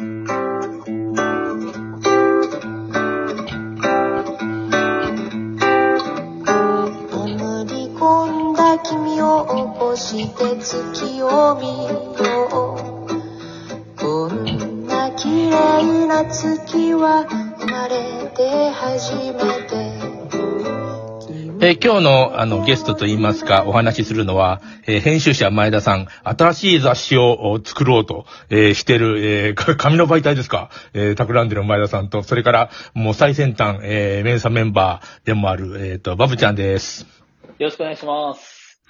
眠り込んだ君を起こして月を見よう。こんな綺麗な月は生まれて初めて。えー今日のあのゲストといいますか、お話しするのは、えー編集者前田さん、新しい雑誌をお作ろうと、えーしてる、えーか紙の媒体ですか、えー、企んでる前田さんと、それから、もう最先端、えー、メンサメンバーでもある、えっ、と、バブちゃんです。よろしくお願いします。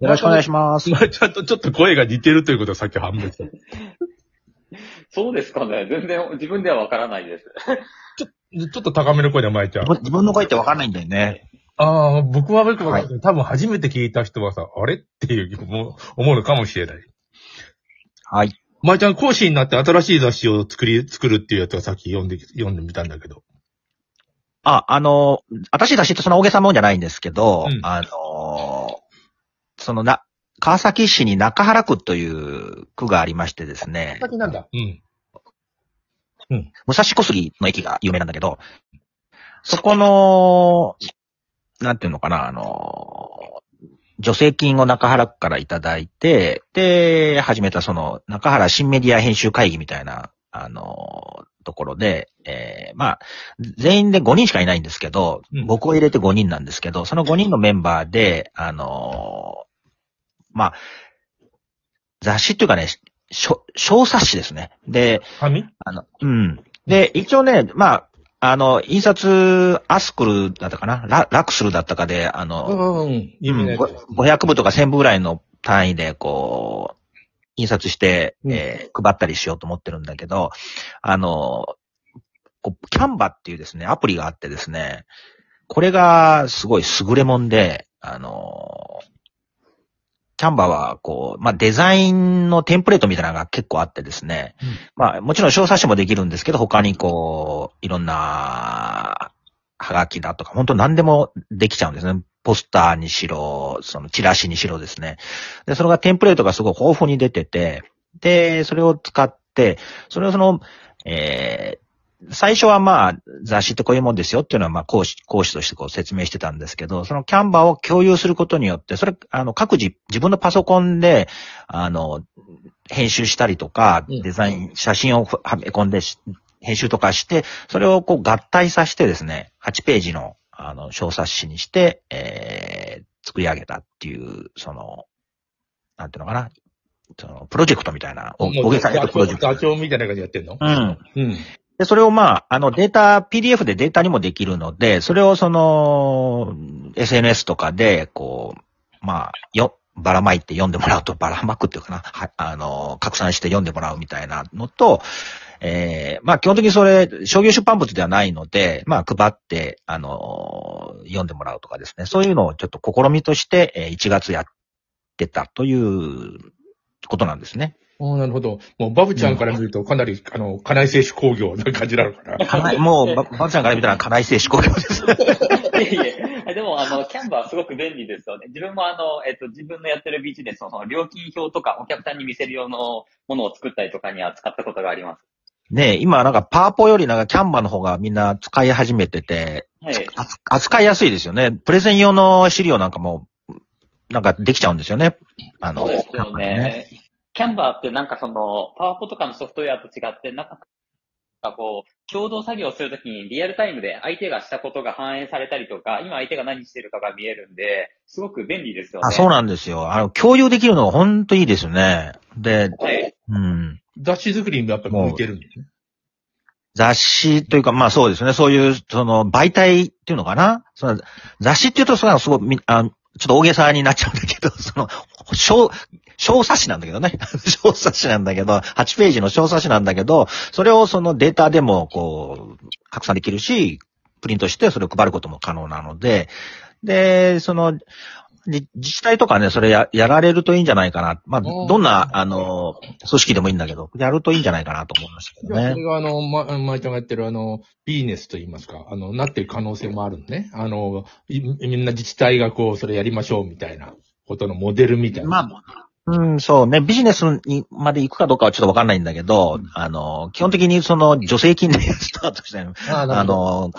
よろしくお願いします。まあ、ちゃんとちょっと声が似てるということをさっき判明した。そうですかね全然自分ではわからないです。ちょっと高めの声で前ちゃん。自分自分の声ってわかんないんだよね。ああ、僕はよくわかんない。多分初めて聞いた人はさ、あれっていう思う思うのかもしれない。はい。前ちゃん講師になって新しい雑誌を作り、作るっていうやつをさっき読んで、読んでみたんだけど。あ、あの、私出しってその大げさもんじゃないんですけど、うんあの、そのな、川崎市に中原区という区がありましてですね、先なんだ。うん。武蔵小杉の駅が有名なんだけど、そこの、なんていうのかな、あの、助成金を中原区からいただいて、で、始めたその中原新メディア編集会議みたいな、あの、ところで、えーまあ、全員で5人しかいないんですけど、うん僕を入れて5人なんですけど、その5人のメンバーで、あの、まあ、雑誌っていうかね、小小冊子ですね。で、紙？あの、うん。で、一応ね、まあ、あの、印刷、アスクルだったかな？ララクスルだったかで、あの、うんうん。有名なやつ。ご500部とか1000部ぐらいの単位で、こう、印刷して、うん。えー配ったりしようと思ってるんだけど、あの、こうキャンバっていうですね、アプリがあってですね、これがすごい優れもんで、あの、キャンバは、こう、まあ、デザインのテンプレートみたいなのが結構あってですね、うんまあ、もちろん小冊子もできるんですけど、他にこう、いろんな、はがきだとか、本当何でもできちゃうんですね。ポスターにしろ、そのチラシにしろですね。で、それがテンプレートがすごい豊富に出てて、で、それを使って、それをその、えー最初はまあ、雑誌ってこういうもんですよっていうのはまあ、講師、講師としてこう説明してたんですけど、そのキャンバーを共有することによって、それ、あの、各自、自分のパソコンで、あの、編集したりとか、うんデザイン、写真をはめ込んでし編集とかして、それをこう合体させてですね、8ページの、あの、小冊子にして、えー、作り上げたっていう、その、なんていうのかな、その、プロジェクトみたいな、大げさにプロジェクト座。長みたいな感じでやってんの？うん。うん。で、それをまあ、あのデータ、PDF でデータにもできるので、それをその、SNS とかで、こう、まあ、よ、ばらまいて読んでもらうと、ばらまくっていうかな、はい、あの、拡散して読んでもらうみたいなのと、えー、まあ基本的にそれ、商業出版物ではないので、まあ配って、あの、読んでもらうとかですね、そういうのをちょっと試みとして、えー1月やってたということなんですね。ああ、なるほど。もう、バブちゃんから見ると、かなり、あの、金井製紙工業な感じなのかな？かなり、もう、ば、ばあちゃんから見たら、家内製紙工業です。いえいえ。でも、あの、キャンバーすごく便利ですよね。自分もあの、えっと、自分のやってるビジネスのその料金表とかお客さんに見せる用のものを作ったりとかには使ったことがあります。ねえ、今なんかパワポよりなんかキャンバの方がみんな使い始めてて、はい。扱いやすいですよね。プレゼン用の資料なんかも、なんかできちゃうんですよね。あの、そうですよね。キャンバーってなんかその、パワポとかのソフトウェアと違って、なんか、こう、共同作業するときにリアルタイムで相手がしたことが反映されたりとか、今相手が何してるかが見えるんで、すごく便利ですよね。あ、そうなんですよ。あの、共有できるのが本当いいですよね。で、はい。うん。雑誌作りにやっぱり向いてるんですね。雑誌というか、まあそうですね。そういう、その、媒体っていうのかなその雑誌っていうと、それはすごいみ、あちょっと大げさになっちゃうんだけど、その、小、小冊子なんだけどね。小冊子なんだけど、8ページの小冊子なんだけど、それをそのデータでも、こう、拡散できるし、プリントしてそれを配ることも可能なので、で、その、じ自治体とかね、それや、やられるといいんじゃないかな。まあ、どんな、あの、組織でもいいんだけど、やるといいんじゃないかなと思いましたけどねそれ。があの、ま、まいちゃんがやってるあの、ビジネスといいますか、あの、なってる可能性もあるのね。あの、いみんな自治体がこう、それやりましょうみたいなことのモデルみたいな。まあ、うん、そうね、ビジネスにまで行くかどうかはちょっとわかんないんだけど、あの、基本的にその助成金でスタートしたの。ああ、の、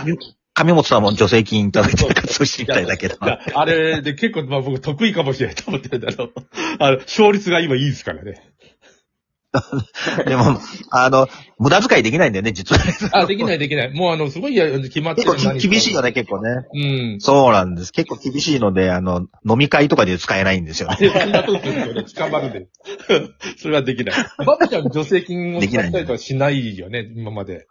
上本さんも助成金いただいて活動してみたいだけど。あれで結構、まあ僕得意かもしれないと思ってるんだけど、あの、勝率が今いいですからね。でも、あの、無駄遣いできないんだよね、実は。あ、できないできない。もうあの、すごいや決まって結構厳しいよね、結構ね。うん。そうなんです。結構厳しいので、あの、飲み会とかで使えないんですよね。捕まるで。それはできない。バブちゃん助成金を使ったりとかしないよね、今まで。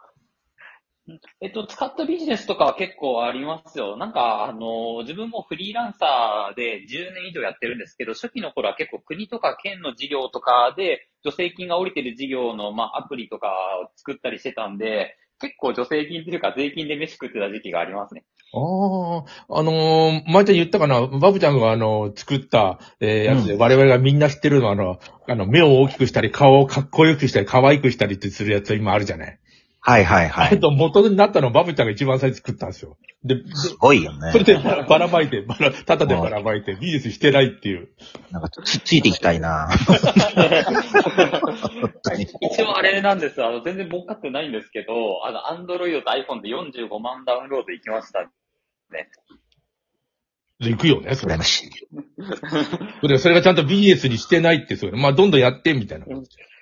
えっと、使ったビジネスとかは結構ありますよ。なんか、あの、自分もフリーランサーで10年以上やってるんですけど、初期の頃は結構国とか県の事業とかで、助成金が降りてる事業の、まあ、アプリとかを作ったりしてたんで、結構助成金というか税金で飯食ってた時期がありますね。ああ、あのー、前ちゃん言ったかな、バブちゃんがあの、作った、えーやつで、我々がみんな知ってるのは、あの、あの、目を大きくしたり、顔をかっこよくしたり、可愛くしたりってするやつ今あるじゃない？はいはいはい。と元になったのをバブちゃんが一番最初作ったんですよ。で、ですごいよねそ。れでばらばらまいて、ばら、ただでばらまいて、ビジネスしてないっていう。なんかつ、ついていきたいな 本当に一応あれなんですあの、全然儲かってないんですけど、あの、アンドロイドと iPhone で45万ダウンロードいきました。行くよね、それ羨。ましい。それそれがちゃんとビジネスにしてないって、そういうの。まあ、どんどんやって、みたいな。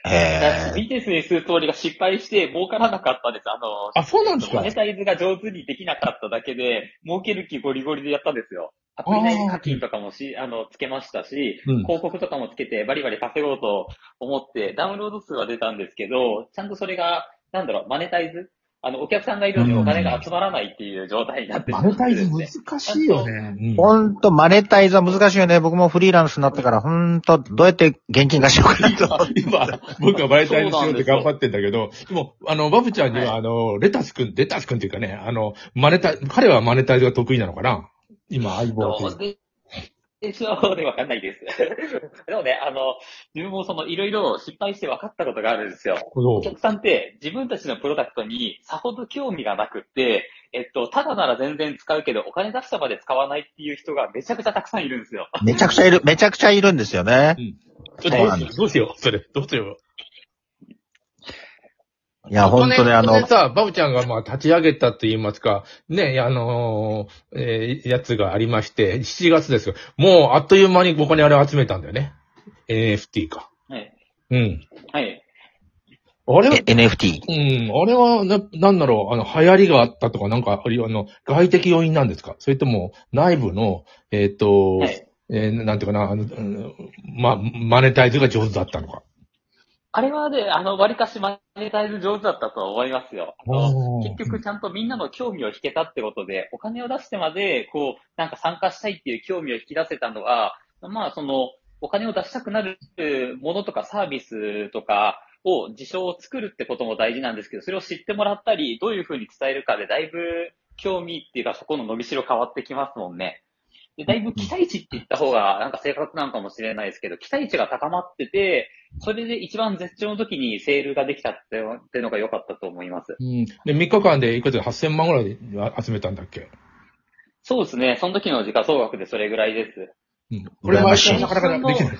へビジネスにするつもりが失敗して儲からなかったんです。あの、あ、そうなんですかマネタイズが上手にできなかっただけで、儲ける気ゴリゴリでやったんですよ。アプリ内に課金とかもし、あの、つけましたし、うん広告とかもつけてバリバリ稼ごうと思って、ダウンロード数は出たんですけど、ちゃんとそれが、なんだろう、マネタイズあの、お客さんがいるのにお金が集まらないっていう状態になってしまマネタイズ難しいよね。うんほんと、マネタイズは難しいよね。僕もフリーランスになってから、ほんと、どうやって現金化しようかなと。今、僕はマネタイズしようって頑張ってんだけど、でも、あの、バブちゃんには、はいあの、レタスくん、レタスくんっていうかね、あの、マネタイ、彼はマネタイズが得意なのかな？今、相棒っていうそうで、そうでわかんないです。でもね、あの、自分もそのいろいろ失敗して分かったことがあるんですよ。お客さんって自分たちのプロダクトにさほど興味がなくって、えっと、ただなら全然使うけどお金出したまで使わないっていう人がめちゃくちゃたくさんいるんですよ。めちゃくちゃいる、めちゃくちゃいるんですよね。ちょっとどうしよう、どうしよう、それ、どうしよう。いや、ほんとね、あの去年、さ、バブちゃんがまあ立ち上げたと言いますか、ね、あのーえーやつがありまして、7月ですよ。もうあっという間にお金あれ集めたんだよね。NFT か。はい。うん。はい。あれ？はえ NFT。うん、あれは、な、なんだろう、あの、流行りがあったとか、なんか、あるいは、あの、外的要因なんですか？それとも、内部の、えっ、と、はい。えーなんていうかな、あの、うんま、マネタイズが上手だったのか？あれはね、あの、割かしマネタイズ上手だったと思いますよ。結局ちゃんとみんなの興味を引けたってことで、お金を出してまで、こう、なんか参加したいっていう興味を引き出せたのは、まあ、その、お金を出したくなるものとかサービスとかを、事象を作るってことも大事なんですけど、それを知ってもらったり、どういうふうに伝えるかで、だいぶ興味っていうか、そこの伸びしろ変わってきますもんね。で、だいぶ期待値って言った方が、なんか正確なのかもしれないですけど、期待値が高まってて、それで一番絶頂の時にセールができたってっていうのが良かったと思います。うん。で、3日間でいくつ8000万ぐらい集めたんだっけ？そうですね。その時の時価総額でそれぐらいです。うん。これはなかなかできない。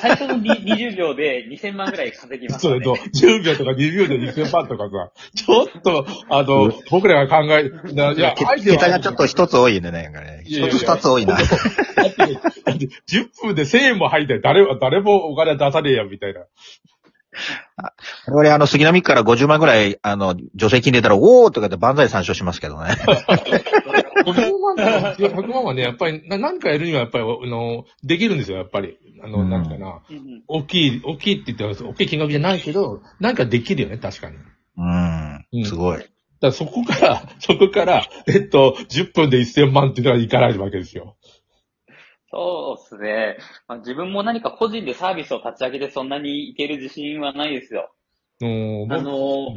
最初の に20秒で2000万ぐらい稼ぎましたね。それと、10秒とか2秒で2000万とかさ、ちょっと、あの、僕らが考え、ないや、桁がちょっと一つ多いね、なんかね。一つ二つ多いな。だってだって10分で1000円も入って、誰も、誰もお金出さねえや、みたいな。我々、あの、杉並区から50万ぐらい、あの、助成金出たら、おーとかで万歳参照しますけどね。100万とか100万はね、やっぱり、な何かやるにはやっぱり、あの、できるんですよ、やっぱり。あの、うんなんていうかな。うんうん大きい、大きいって言ったら、大きい金額じゃないけど、なんかできるよね、確かに。だかうん。すごい。らそこから、そこから、えっと、10分で1000万っていうのはいかないわけですよ。そうですね。まあ、自分も何か個人でサービスを立ち上げてそんなにいける自信はないですよ。うんあの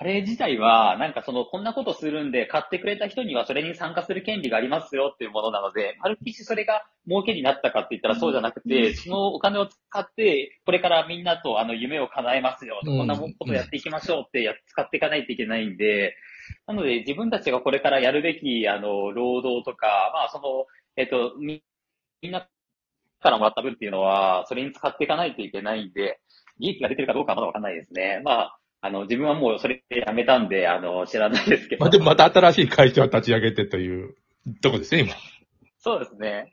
あれ自体は、なんかその、こんなことするんで、買ってくれた人にはそれに参加する権利がありますよっていうものなので、まるっきしそれが儲けになったかって言ったらそうじゃなくて、そのお金を使って、これからみんなとあの夢を叶えますよ、うん。こんなことやっていきましょうってや使っていかないといけないんで、なので自分たちがこれからやるべき、あの、労働とか、まあその、えっと、みみんなからもらった分っていうのは、それに使っていかないといけないんで、利益が出てるかどうかはまだわかんないですね。まあ、あの、自分はもうそれでやめたんで、あの、知らないですけど。まあ、でもまた新しい会社を立ち上げてというとこですね、今。そうですね。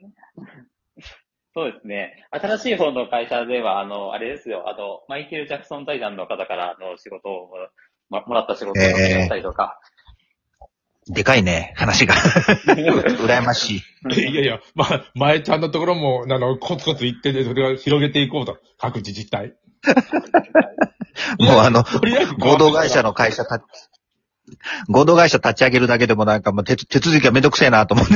そうですね。新しい方の会社では、あの、あれですよ、あの、マイケル・ジャクソン財団の方からの仕事をももらった仕事をやったりとか。でかいね、話が。羨ましい。いやいや、まあ、前ちゃんのところも、あの、コツコツ言ってて、それを広げていこうと。各自治体。もうあの、合同会社の会社た、合同会社立ち上げるだけでもなんかもう手手続きがめんどくせえなと思って。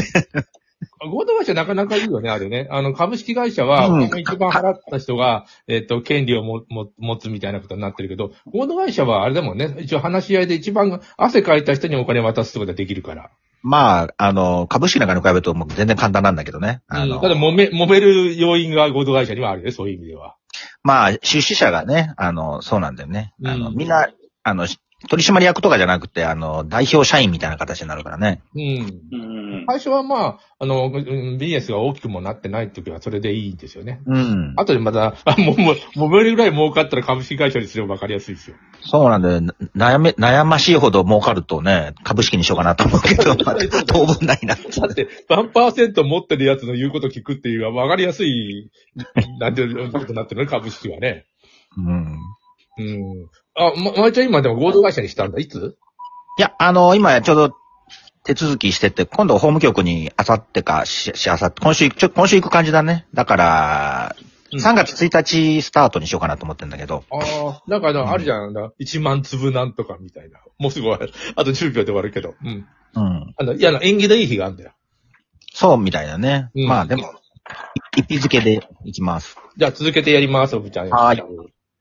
合同会社なかなかいいよね、あれね。あの、株式会社は、うん一番払った人が、えっ、と、権利をもも持つみたいなことになってるけど、合同会社はあれだもんね。一応話し合いで一番汗かいた人にお金渡すってことができるから。まあ、あの、株式なんかに比べるともう全然簡単なんだけどね。あの、うんただ、揉め、揉める要因が合同会社にはあるよね、そういう意味では。まあ、出資者がね、あの、そうなんだよね。あの、うんみんな、あの、取締役とかじゃなくて、あの、代表社員みたいな形になるからね。うん。うん。最初はまあ、あの、うんビジネスが大きくもなってない時はそれでいいんですよね。うん。あとでまた、あ、もう、もう、揉めるぐらい儲かったら株式会社にすれば分かりやすいですよ。そうなんだよ。な悩め、悩ましいほど儲かるとね、株式にしようかなと思うけど、まあ当分ないな。だって、何パーセント持ってるやつの言うこと聞くっていうのは分かりやすい、なんていうことになってるのね、株式はね。うん。うん。あ、ま、まいちゃん今でも合同会社にしたんだ。いつ？いや、あの、今ちょうど手続きしてて、今度法務局にあさってかし、しあさって、今週、ちょ、今週行く感じだね。だから、うん3月1日スタートにしようかなと思ってんだけど。ああ、なんかあのあるじゃん。1万粒なんとかみたいな。もうすぐ終わる。あと10秒で終わるけど。うん。うん。あの、いや、あの縁起のいい日があるんだよ。そうみたいだね。うんまあでも、い一日付で行きます。じゃあ続けてやります、おぶちゃん。はい